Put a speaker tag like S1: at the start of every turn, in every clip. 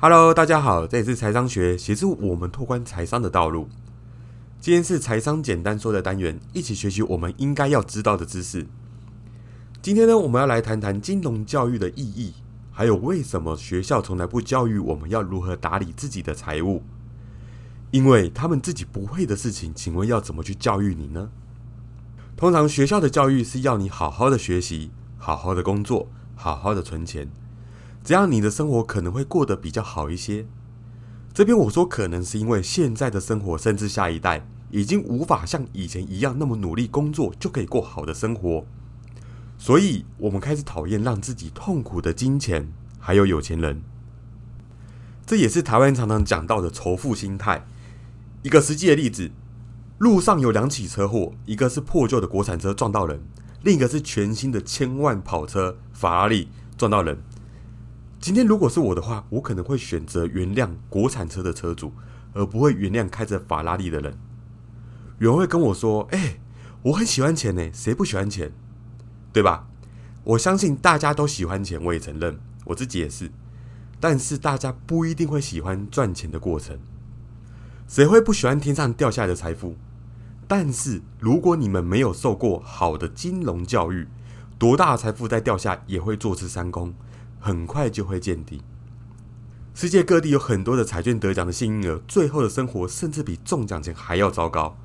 S1: Hello，大家好，这里是财商学，协助我们拓宽财商的道路。今天是财商简单说的单元，一起学习我们应该要知道的知识。今天呢，我们要来谈谈金融教育的意义，还有为什么学校从来不教育我们要如何打理自己的财务？因为他们自己不会的事情，请问要怎么去教育你呢？通常学校的教育是要你好好的学习，好好的工作，好好的存钱。这样你的生活可能会过得比较好一些。这边我说可能是因为现在的生活，甚至下一代已经无法像以前一样那么努力工作就可以过好的生活，所以我们开始讨厌让自己痛苦的金钱，还有有钱人。这也是台湾常常讲到的仇富心态。一个实际的例子，路上有两起车祸，一个是破旧的国产车撞到人，另一个是全新的千万跑车法拉利撞到人。今天如果是我的话，我可能会选择原谅国产车的车主，而不会原谅开着法拉利的人。有人会跟我说：“哎，我很喜欢钱呢，谁不喜欢钱？对吧？”我相信大家都喜欢钱，我也承认，我自己也是。但是大家不一定会喜欢赚钱的过程。谁会不喜欢天上掉下来的财富？但是如果你们没有受过好的金融教育，多大的财富在掉下也会坐吃山空。很快就会见底。世界各地有很多的彩券得奖的幸运儿，最后的生活甚至比中奖前还要糟糕。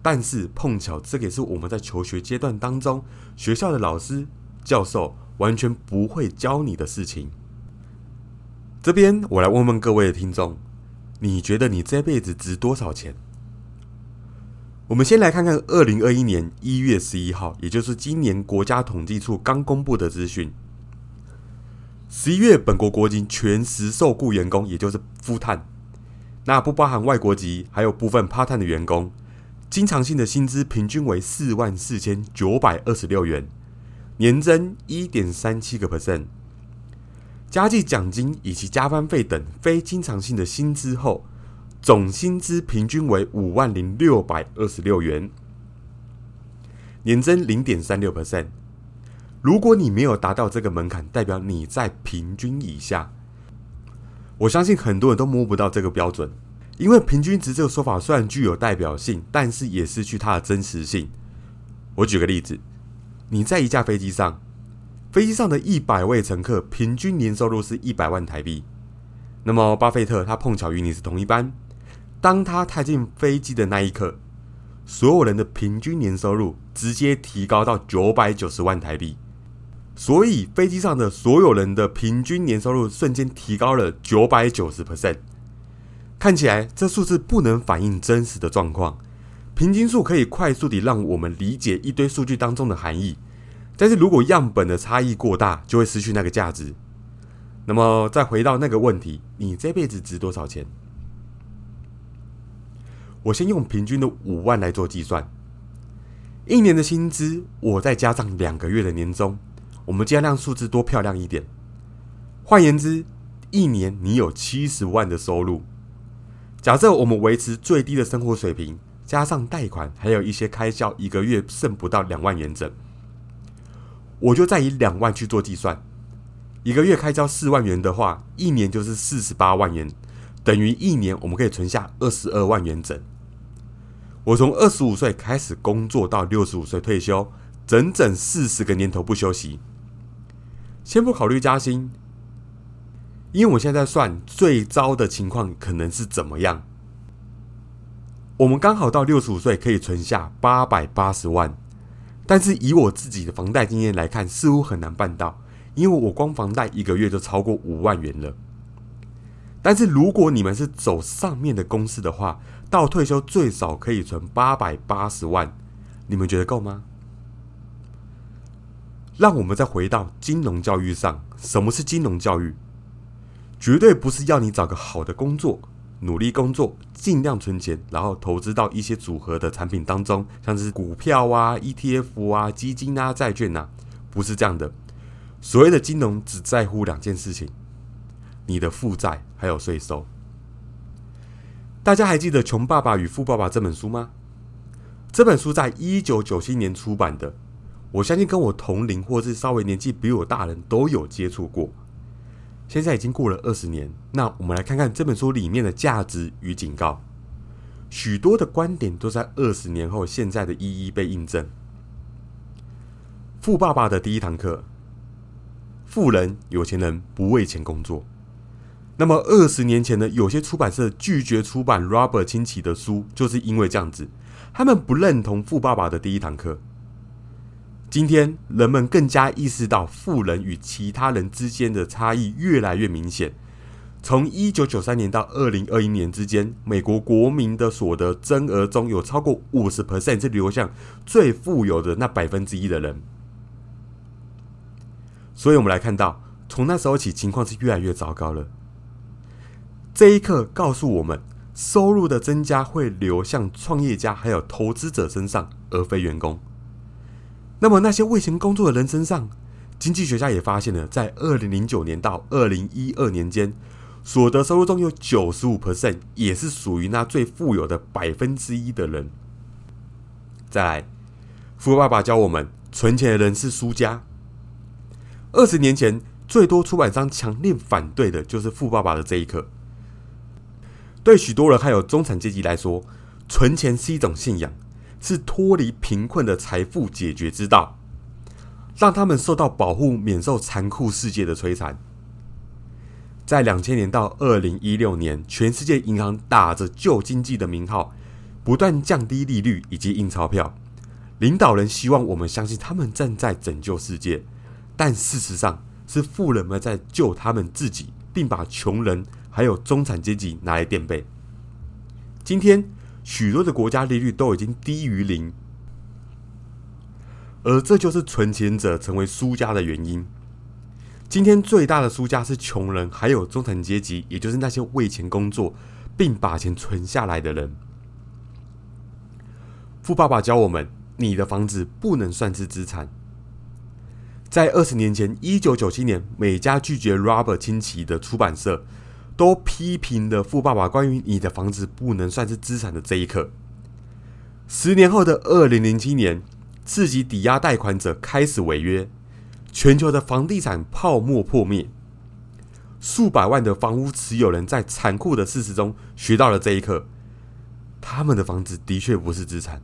S1: 但是碰巧，这个也是我们在求学阶段当中，学校的老师、教授完全不会教你的事情。这边我来问问各位的听众：你觉得你这辈子值多少钱？我们先来看看二零二一年一月十一号，也就是今年国家统计处刚公布的资讯。十一月，本国国籍全时受雇员工，也就是夫探，那不包含外国籍，还有部分 part time 的员工，经常性的薪资平均为四万四千九百二十六元，年增一点三七个 percent。加计奖金以及加班费等非经常性的薪资后，总薪资平均为五万零六百二十六元，年增零点三六 percent。如果你没有达到这个门槛，代表你在平均以下。我相信很多人都摸不到这个标准，因为平均值这个说法虽然具有代表性，但是也失去它的真实性。我举个例子，你在一架飞机上，飞机上的一百位乘客平均年收入是一百万台币。那么巴菲特他碰巧与你是同一班，当他踏进飞机的那一刻，所有人的平均年收入直接提高到九百九十万台币。所以飞机上的所有人的平均年收入瞬间提高了九百九十 percent，看起来这数字不能反映真实的状况。平均数可以快速地让我们理解一堆数据当中的含义，但是如果样本的差异过大，就会失去那个价值。那么再回到那个问题，你这辈子值多少钱？我先用平均的五万来做计算，一年的薪资，我再加上两个月的年终。我们尽量数字多漂亮一点。换言之，一年你有七十万的收入。假设我们维持最低的生活水平，加上贷款，还有一些开销，一个月剩不到两万元整。我就再以两万去做计算，一个月开销四万元的话，一年就是四十八万元，等于一年我们可以存下二十二万元整。我从二十五岁开始工作到六十五岁退休，整整四十个年头不休息。先不考虑加薪，因为我现在算最糟的情况可能是怎么样？我们刚好到六十五岁可以存下八百八十万，但是以我自己的房贷经验来看，似乎很难办到，因为我光房贷一个月就超过五万元了。但是如果你们是走上面的公式的话，到退休最少可以存八百八十万，你们觉得够吗？让我们再回到金融教育上。什么是金融教育？绝对不是要你找个好的工作，努力工作，尽量存钱，然后投资到一些组合的产品当中，像是股票啊、ETF 啊、基金啊、债券啊，不是这样的。所谓的金融只在乎两件事情：你的负债还有税收。大家还记得《穷爸爸与富爸爸》这本书吗？这本书在一九九七年出版的。我相信跟我同龄或是稍微年纪比我大人都有接触过。现在已经过了二十年，那我们来看看这本书里面的价值与警告。许多的观点都在二十年后，现在的一一被印证。富爸爸的第一堂课：富人、有钱人不为钱工作。那么二十年前呢，有些出版社拒绝出版 Robert 清崎的书，就是因为这样子，他们不认同富爸爸的第一堂课。今天，人们更加意识到富人与其他人之间的差异越来越明显。从一九九三年到二零二一年之间，美国国民的所得增额中有超过五十 percent 是流向最富有的那百分之一的人。所以，我们来看到，从那时候起，情况是越来越糟糕了。这一刻告诉我们，收入的增加会流向创业家还有投资者身上，而非员工。那么那些为钱工作的人身上，经济学家也发现了，在二零零九年到二零一二年间，所得收入中有九十五 percent 也是属于那最富有的百分之一的人。再来，富爸爸教我们，存钱的人是输家。二十年前，最多出版商强烈反对的就是富爸爸的这一课。对许多人还有中产阶级来说，存钱是一种信仰。是脱离贫困的财富解决之道，让他们受到保护，免受残酷世界的摧残。在两千年到二零一六年，全世界银行打着救经济的名号，不断降低利率以及印钞票。领导人希望我们相信他们正在拯救世界，但事实上是富人们在救他们自己，并把穷人还有中产阶级拿来垫背。今天。许多的国家利率都已经低于零，而这就是存钱者成为输家的原因。今天最大的输家是穷人，还有中产阶级，也就是那些为钱工作并把钱存下来的人。富爸爸教我们：你的房子不能算是资产。在二十年前，一九九七年，美加拒绝 Robert 清崎的出版社。都批评了富爸爸关于你的房子不能算是资产的这一刻。十年后的二零零七年，刺激抵押贷款者开始违约，全球的房地产泡沫破灭，数百万的房屋持有人在残酷的事实中学到了这一刻：他们的房子的确不是资产。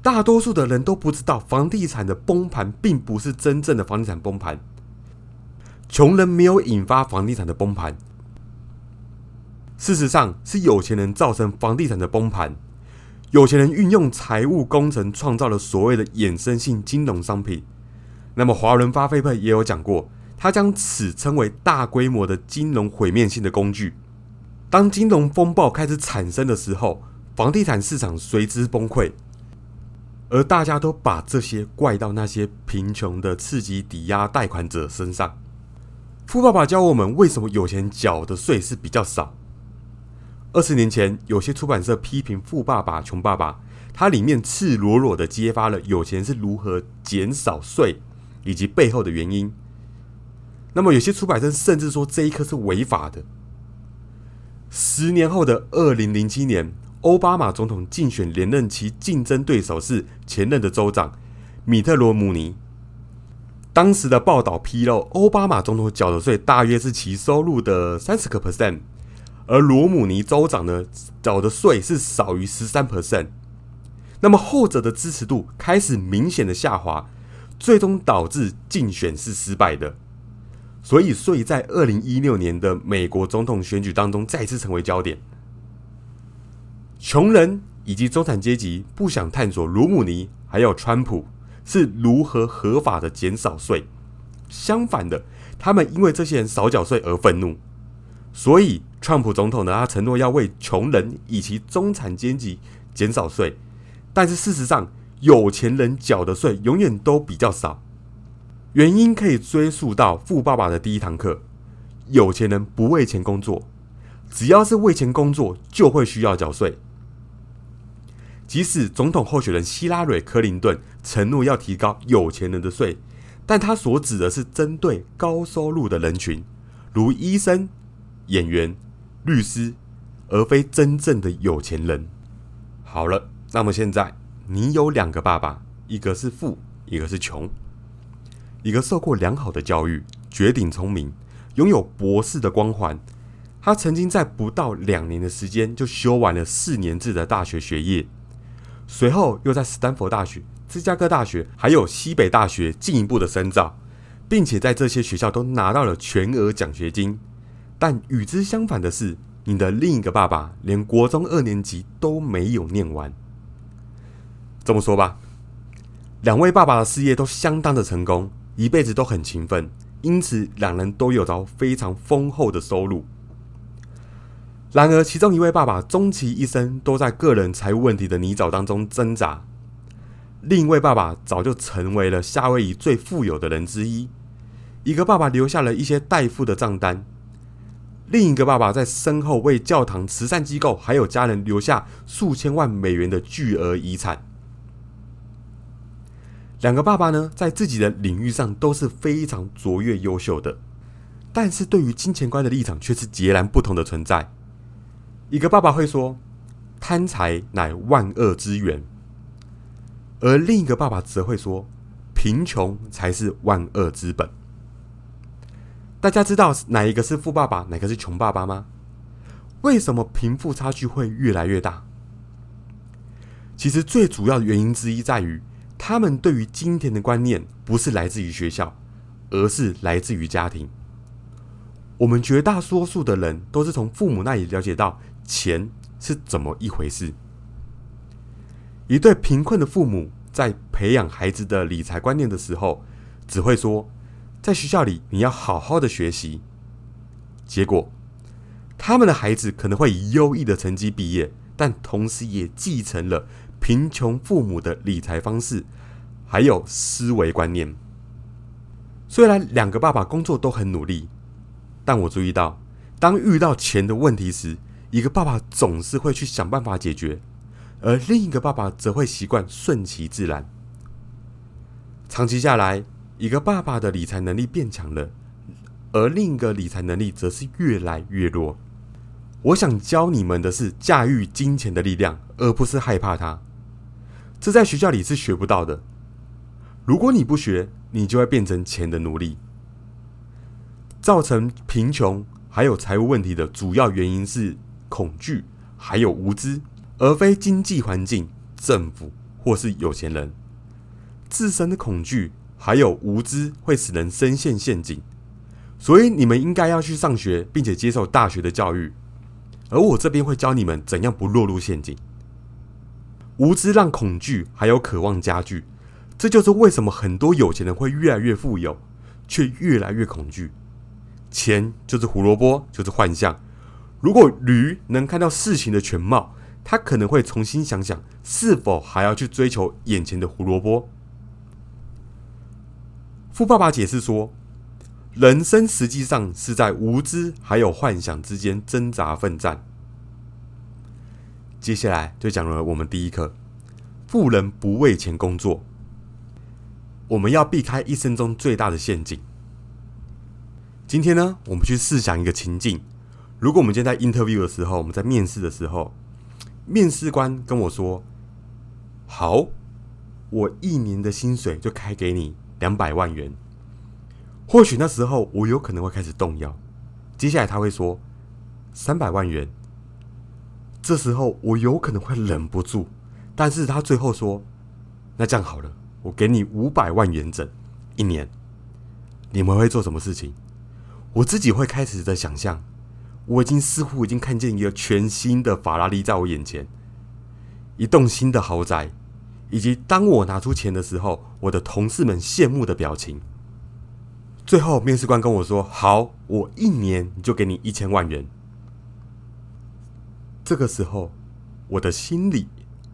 S1: 大多数的人都不知道，房地产的崩盘并不是真正的房地产崩盘。穷人没有引发房地产的崩盘，事实上是有钱人造成房地产的崩盘。有钱人运用财务工程创造了所谓的衍生性金融商品。那么，华伦巴菲特也有讲过，他将此称为大规模的金融毁灭性的工具。当金融风暴开始产生的时候，房地产市场随之崩溃，而大家都把这些怪到那些贫穷的刺激抵押贷款者身上。富爸爸教我们为什么有钱缴的税是比较少。二十年前，有些出版社批评《富爸爸穷爸爸》，它里面赤裸裸的揭发了有钱是如何减少税以及背后的原因。那么，有些出版社甚至说这一课是违法的。十年后的二零零七年，奥巴马总统竞选连任，其竞争对手是前任的州长米特罗姆尼。当时的报道披露，奥巴马总统缴的税大约是其收入的三十个 percent，而罗姆尼州长呢缴的税是少于十三 percent。那么后者的支持度开始明显的下滑，最终导致竞选是失败的。所以税在二零一六年的美国总统选举当中再次成为焦点。穷人以及中产阶级不想探索罗姆尼还有川普。是如何合法的减少税？相反的，他们因为这些人少缴税而愤怒。所以，川普总统呢，他承诺要为穷人以及中产阶级减少税。但是事实上，有钱人缴的税永远都比较少。原因可以追溯到富爸爸的第一堂课：有钱人不为钱工作，只要是为钱工作，就会需要缴税。即使总统候选人希拉蕊·克林顿承诺要提高有钱人的税，但他所指的是针对高收入的人群，如医生、演员、律师，而非真正的有钱人。好了，那么现在你有两个爸爸，一个是富，一个是穷，一个受过良好的教育，绝顶聪明，拥有博士的光环。他曾经在不到两年的时间就修完了四年制的大学学业，随后又在斯坦福大学、芝加哥大学还有西北大学进一步的深造，并且在这些学校都拿到了全额奖学金。但与之相反的是，你的另一个爸爸连国中二年级都没有念完。这么说吧，两位爸爸的事业都相当的成功，一辈子都很勤奋，因此两人都有着非常丰厚的收入。然而，其中一位爸爸终其一生都在个人财务问题的泥沼当中挣扎；另一位爸爸早就成为了夏威夷最富有的人之一。一个爸爸留下了一些代付的账单，另一个爸爸在身后为教堂、慈善机构还有家人留下数千万美元的巨额遗产。两个爸爸呢，在自己的领域上都是非常卓越优秀的，但是对于金钱观的立场却是截然不同的存在。一个爸爸会说：“贪财乃万恶之源。”而另一个爸爸则会说：“贫穷才是万恶之本。”大家知道哪一个是富爸爸，哪个是穷爸爸吗？为什么贫富差距会越来越大？其实最主要的原因之一在于，他们对于金钱的观念不是来自于学校，而是来自于家庭。我们绝大多数的人都是从父母那里了解到。钱是怎么一回事？一对贫困的父母在培养孩子的理财观念的时候，只会说，在学校里你要好好的学习。结果，他们的孩子可能会以优异的成绩毕业，但同时也继承了贫穷父母的理财方式，还有思维观念。虽然两个爸爸工作都很努力，但我注意到，当遇到钱的问题时，一个爸爸总是会去想办法解决，而另一个爸爸则会习惯顺其自然。长期下来，一个爸爸的理财能力变强了，而另一个理财能力则是越来越弱。我想教你们的是驾驭金钱的力量，而不是害怕它。这在学校里是学不到的。如果你不学，你就会变成钱的奴隶，造成贫穷还有财务问题的主要原因是。恐惧还有无知，而非经济环境、政府或是有钱人自身的恐惧还有无知会使人深陷陷阱。所以你们应该要去上学，并且接受大学的教育。而我这边会教你们怎样不落入陷阱。无知让恐惧还有渴望加剧，这就是为什么很多有钱人会越来越富有，却越来越恐惧。钱就是胡萝卜，就是幻象。如果驴能看到事情的全貌，他可能会重新想想，是否还要去追求眼前的胡萝卜。富爸爸解释说，人生实际上是在无知还有幻想之间挣扎奋战。接下来就讲了我们第一课：富人不为钱工作。我们要避开一生中最大的陷阱。今天呢，我们去试想一个情境。如果我们今天在 interview 的时候，我们在面试的时候，面试官跟我说：“好，我一年的薪水就开给你两百万元。”或许那时候我有可能会开始动摇。接下来他会说：“三百万元。”这时候我有可能会忍不住。但是他最后说：“那这样好了，我给你五百万元整一年。”你们会做什么事情？我自己会开始的想象。我已经似乎已经看见一个全新的法拉利在我眼前，一栋新的豪宅，以及当我拿出钱的时候，我的同事们羡慕的表情。最后，面试官跟我说：“好，我一年就给你一千万元。”这个时候，我的心里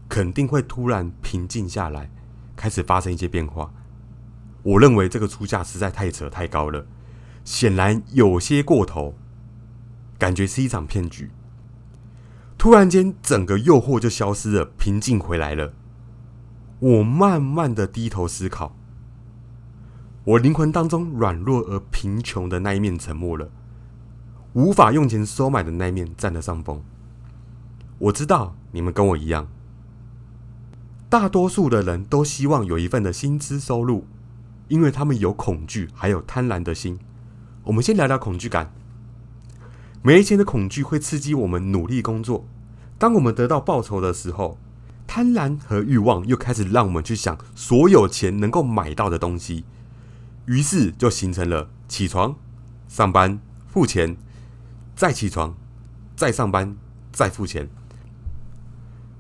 S1: 肯定会突然平静下来，开始发生一些变化。我认为这个出价实在太扯太高了，显然有些过头。感觉是一场骗局。突然间，整个诱惑就消失了，平静回来了。我慢慢的低头思考，我灵魂当中软弱而贫穷的那一面沉默了，无法用钱收买的那一面占了上风。我知道你们跟我一样，大多数的人都希望有一份的薪资收入，因为他们有恐惧，还有贪婪的心。我们先聊聊恐惧感。没钱的恐惧会刺激我们努力工作。当我们得到报酬的时候，贪婪和欲望又开始让我们去想所有钱能够买到的东西，于是就形成了起床、上班、付钱，再起床、再上班、再付钱。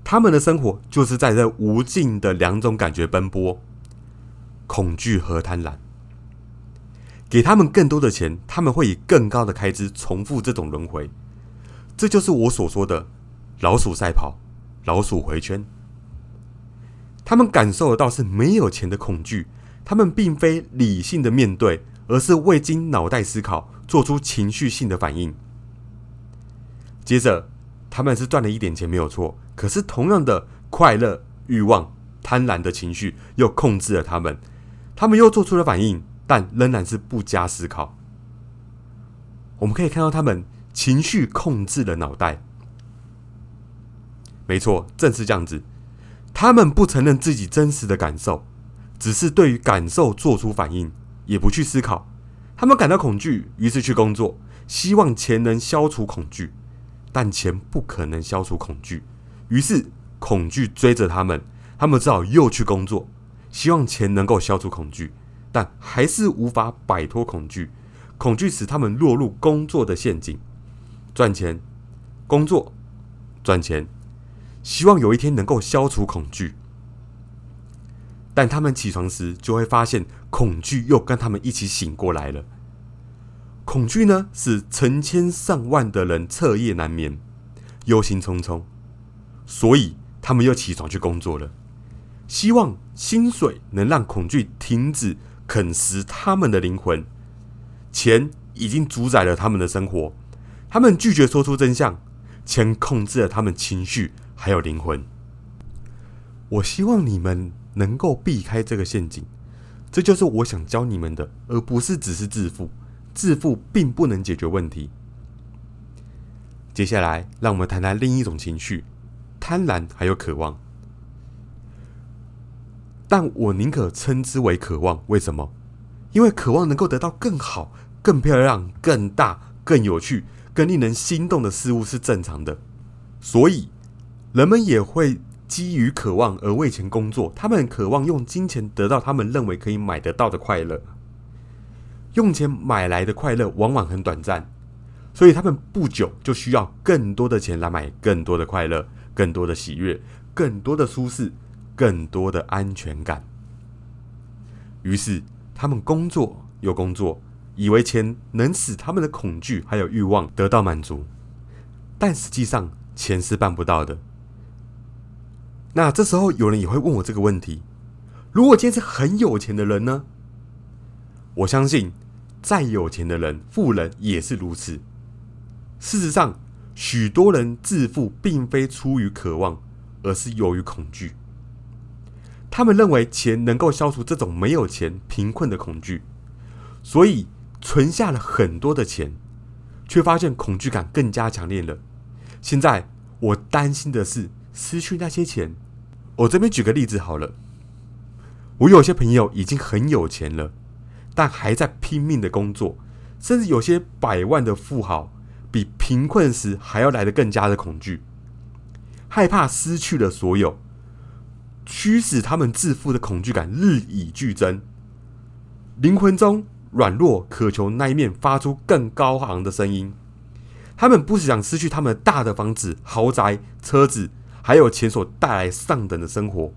S1: 他们的生活就是在这无尽的两种感觉奔波：恐惧和贪婪。给他们更多的钱，他们会以更高的开支重复这种轮回。这就是我所说的“老鼠赛跑，老鼠回圈”。他们感受得到是没有钱的恐惧，他们并非理性的面对，而是未经脑袋思考，做出情绪性的反应。接着，他们是赚了一点钱没有错，可是同样的快乐、欲望、贪婪的情绪又控制了他们，他们又做出了反应。但仍然是不加思考。我们可以看到，他们情绪控制了脑袋。没错，正是这样子。他们不承认自己真实的感受，只是对于感受做出反应，也不去思考。他们感到恐惧，于是去工作，希望钱能消除恐惧。但钱不可能消除恐惧，于是恐惧追着他们，他们只好又去工作，希望钱能够消除恐惧。但还是无法摆脱恐惧，恐惧使他们落入工作的陷阱，赚钱、工作、赚钱，希望有一天能够消除恐惧。但他们起床时，就会发现恐惧又跟他们一起醒过来了。恐惧呢，使成千上万的人彻夜难眠、忧心忡忡，所以他们又起床去工作了，希望薪水能让恐惧停止。啃食他们的灵魂，钱已经主宰了他们的生活。他们拒绝说出真相，钱控制了他们情绪还有灵魂。我希望你们能够避开这个陷阱，这就是我想教你们的，而不是只是致富。致富并不能解决问题。接下来，让我们谈谈另一种情绪——贪婪还有渴望。但我宁可称之为渴望，为什么？因为渴望能够得到更好、更漂亮、更大、更有趣、更令人心动的事物是正常的，所以人们也会基于渴望而为钱工作。他们渴望用金钱得到他们认为可以买得到的快乐，用钱买来的快乐往往很短暂，所以他们不久就需要更多的钱来买更多的快乐、更多的喜悦、更多的舒适。更多的安全感，于是他们工作又工作，以为钱能使他们的恐惧还有欲望得到满足，但实际上钱是办不到的。那这时候有人也会问我这个问题：如果今天是很有钱的人呢？我相信，再有钱的人，富人也是如此。事实上，许多人致富并非出于渴望，而是由于恐惧。他们认为钱能够消除这种没有钱、贫困的恐惧，所以存下了很多的钱，却发现恐惧感更加强烈了。现在我担心的是失去那些钱。我这边举个例子好了，我有些朋友已经很有钱了，但还在拼命的工作，甚至有些百万的富豪，比贫困时还要来的更加的恐惧，害怕失去了所有。驱使他们致富的恐惧感日益剧增，灵魂中软弱，渴求那一面发出更高昂的声音。他们不想失去他们大的房子、豪宅、车子，还有钱所带来上等的生活。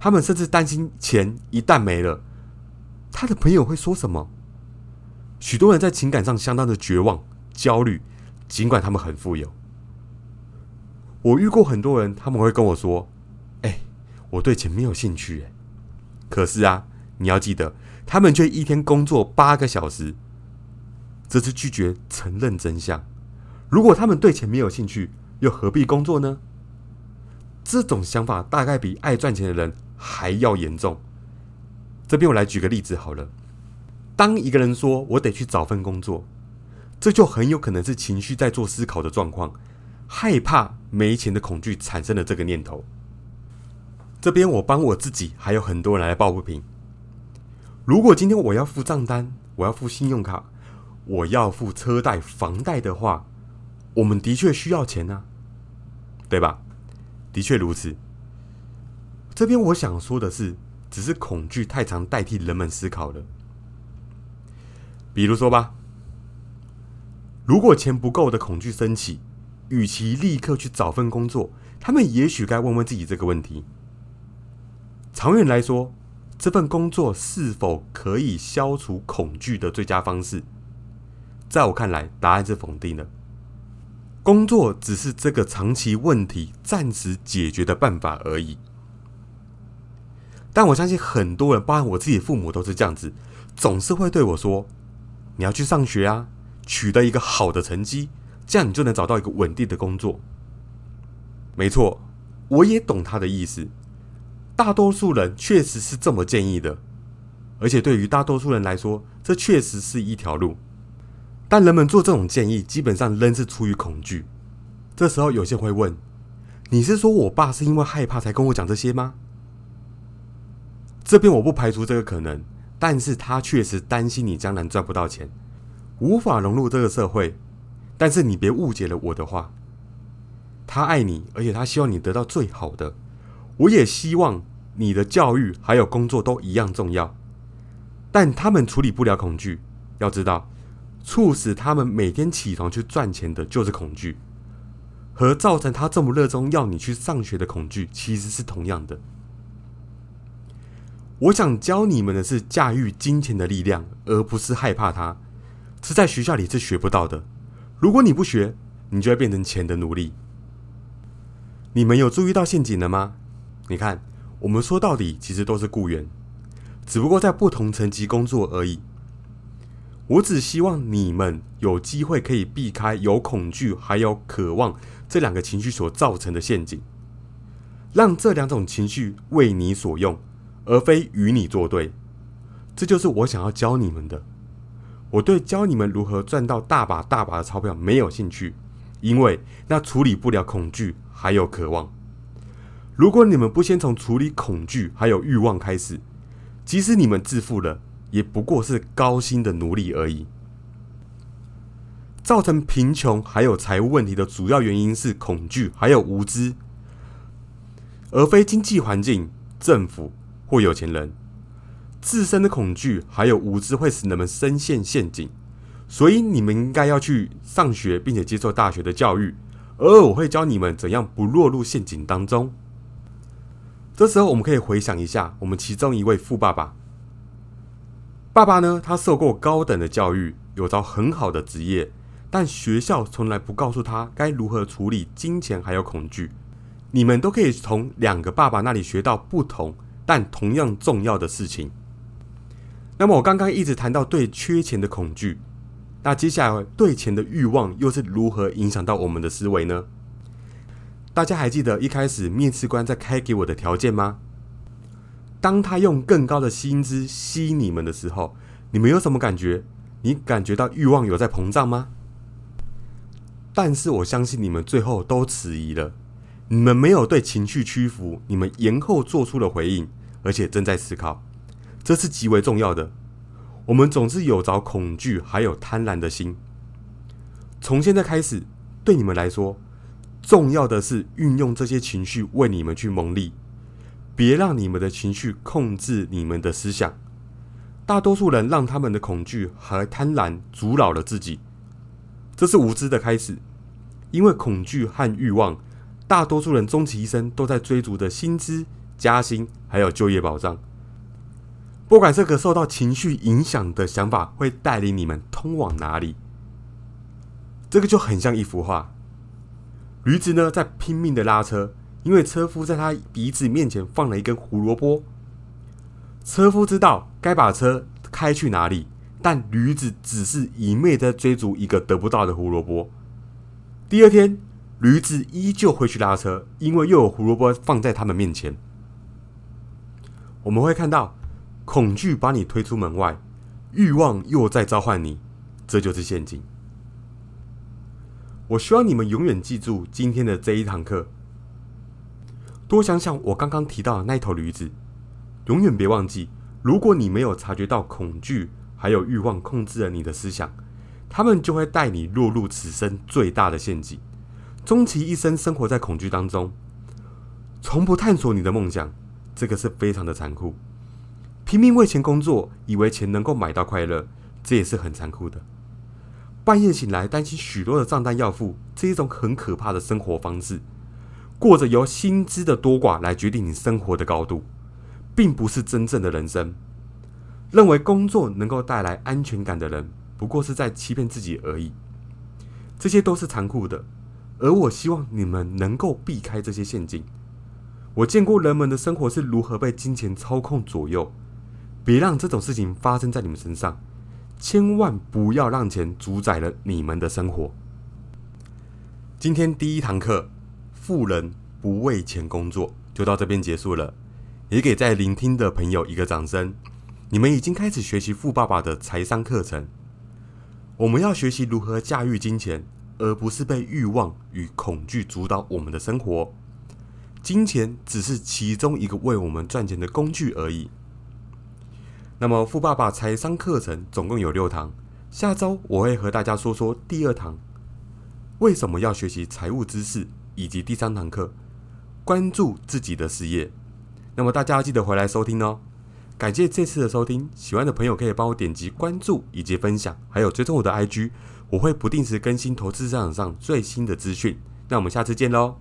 S1: 他们甚至担心钱一旦没了，他的朋友会说什么？许多人在情感上相当的绝望、焦虑，尽管他们很富有。我遇过很多人，他们会跟我说。我对钱没有兴趣，可是啊，你要记得，他们却一天工作八个小时，这是拒绝承认真相。如果他们对钱没有兴趣，又何必工作呢？这种想法大概比爱赚钱的人还要严重。这边我来举个例子好了，当一个人说我得去找份工作，这就很有可能是情绪在做思考的状况，害怕没钱的恐惧产生了这个念头。这边我帮我自己，还有很多人来抱不平。如果今天我要付账单，我要付信用卡，我要付车贷、房贷的话，我们的确需要钱啊，对吧？的确如此。这边我想说的是，只是恐惧太常代替人们思考了。比如说吧，如果钱不够的恐惧升起，与其立刻去找份工作，他们也许该问问自己这个问题：长远来说，这份工作是否可以消除恐惧的最佳方式？在我看来，答案是否定的。工作只是这个长期问题暂时解决的办法而已。但我相信很多人，包含我自己父母，都是这样子，总是会对我说：“你要去上学啊，取得一个好的成绩，这样你就能找到一个稳定的工作。”没错，我也懂他的意思。大多数人确实是这么建议的，而且对于大多数人来说，这确实是一条路。但人们做这种建议，基本上仍是出于恐惧。这时候，有些会问：“你是说我爸是因为害怕才跟我讲这些吗？”这边我不排除这个可能，但是他确实担心你将来赚不到钱，无法融入这个社会。但是你别误解了我的话，他爱你，而且他希望你得到最好的。我也希望你的教育还有工作都一样重要，但他们处理不了恐惧。要知道。促使他们每天起床去赚钱的就是恐惧，和造成他这么热衷要你去上学的恐惧其实是同样的。我想教你们的是驾驭金钱的力量，而不是害怕它。是在学校里是学不到的。如果你不学，你就会变成钱的奴隶。你们有注意到陷阱了吗？你看，我们说到底其实都是雇员，只不过在不同层级工作而已。我只希望你们有机会可以避开有恐惧还有渴望这两个情绪所造成的陷阱，让这两种情绪为你所用，而非与你作对。这就是我想要教你们的。我对教你们如何赚到大把大把的钞票没有兴趣，因为那处理不了恐惧还有渴望。如果你们不先从处理恐惧还有欲望开始，即使你们致富了。也不过是高薪的奴隶而已。造成贫穷还有财务问题的主要原因是恐惧还有无知，而非经济环境、政府或有钱人。自身的恐惧还有无知会使人们深陷陷阱，所以你们应该要去上学，并且接受大学的教育。而我会教你们怎样不落入陷阱当中。这时候，我们可以回想一下，我们其中一位富爸爸。爸爸呢？他受过高等的教育，有着很好的职业，但学校从来不告诉他该如何处理金钱还有恐惧。你们都可以从两个爸爸那里学到不同但同样重要的事情。那么我刚刚一直谈到对缺钱的恐惧，那接下来对钱的欲望又是如何影响到我们的思维呢？大家还记得一开始面试官在开给我的条件吗？当他用更高的薪资吸你们的时候，你们有什么感觉？你感觉到欲望有在膨胀吗？但是我相信你们最后都迟疑了，你们没有对情绪屈服，你们延后做出了回应，而且正在思考，这是极为重要的。我们总是有着恐惧还有贪婪的心。从现在开始，对你们来说，重要的是运用这些情绪为你们去蒙利。别让你们的情绪控制你们的思想。大多数人让他们的恐惧和贪婪阻扰了自己，这是无知的开始。因为恐惧和欲望，大多数人终其一生都在追逐着薪资、加薪，还有就业保障。不管这个受到情绪影响的想法会带领你们通往哪里，这个就很像一幅画。驴子呢，在拼命的拉车。因为车夫在他鼻子面前放了一根胡萝卜，车夫知道该把车开去哪里，但驴子只是一昧的追逐一个得不到的胡萝卜。第二天，驴子依旧会去拉车，因为又有胡萝卜放在他们面前。我们会看到，恐惧把你推出门外，欲望又在召唤你，这就是陷阱。我希望你们永远记住今天的这一堂课。多想想我刚刚提到的那头驴子，永远别忘记，如果你没有察觉到恐惧还有欲望控制了你的思想，他们就会带你落入此生最大的陷阱，终其一生生活在恐惧当中，从不探索你的梦想。这个是非常的残酷。拼命为钱工作，以为钱能够买到快乐，这也是很残酷的。半夜醒来，担心许多的账单要付，这一种很可怕的生活方式，过着由薪资的多寡来决定你生活的高度，并不是真正的人生。认为工作能够带来安全感的人，不过是在欺骗自己而已。这些都是残酷的，而我希望你们能够避开这些陷阱。我见过人们的生活是如何被金钱操控左右，别让这种事情发生在你们身上，千万不要让钱主宰了你们的生活。今天第一堂课，富人不为钱工作，就到这边结束了。也给在聆听的朋友一个掌声，你们已经开始学习富爸爸的财商课程。我们要学习如何驾驭金钱，而不是被欲望与恐惧主导我们的生活。金钱只是其中一个为我们赚钱的工具而已。那么，富爸爸财商课程总共有六堂，下周我会和大家说说第二堂为什么要学习财务知识，以及第三堂课关注自己的事业。那么大家记得回来收听哦。感谢这次的收听，喜欢的朋友可以帮我点击关注以及分享，还有追踪我的 IG，我会不定时更新投资市场上最新的资讯。那我们下次见喽。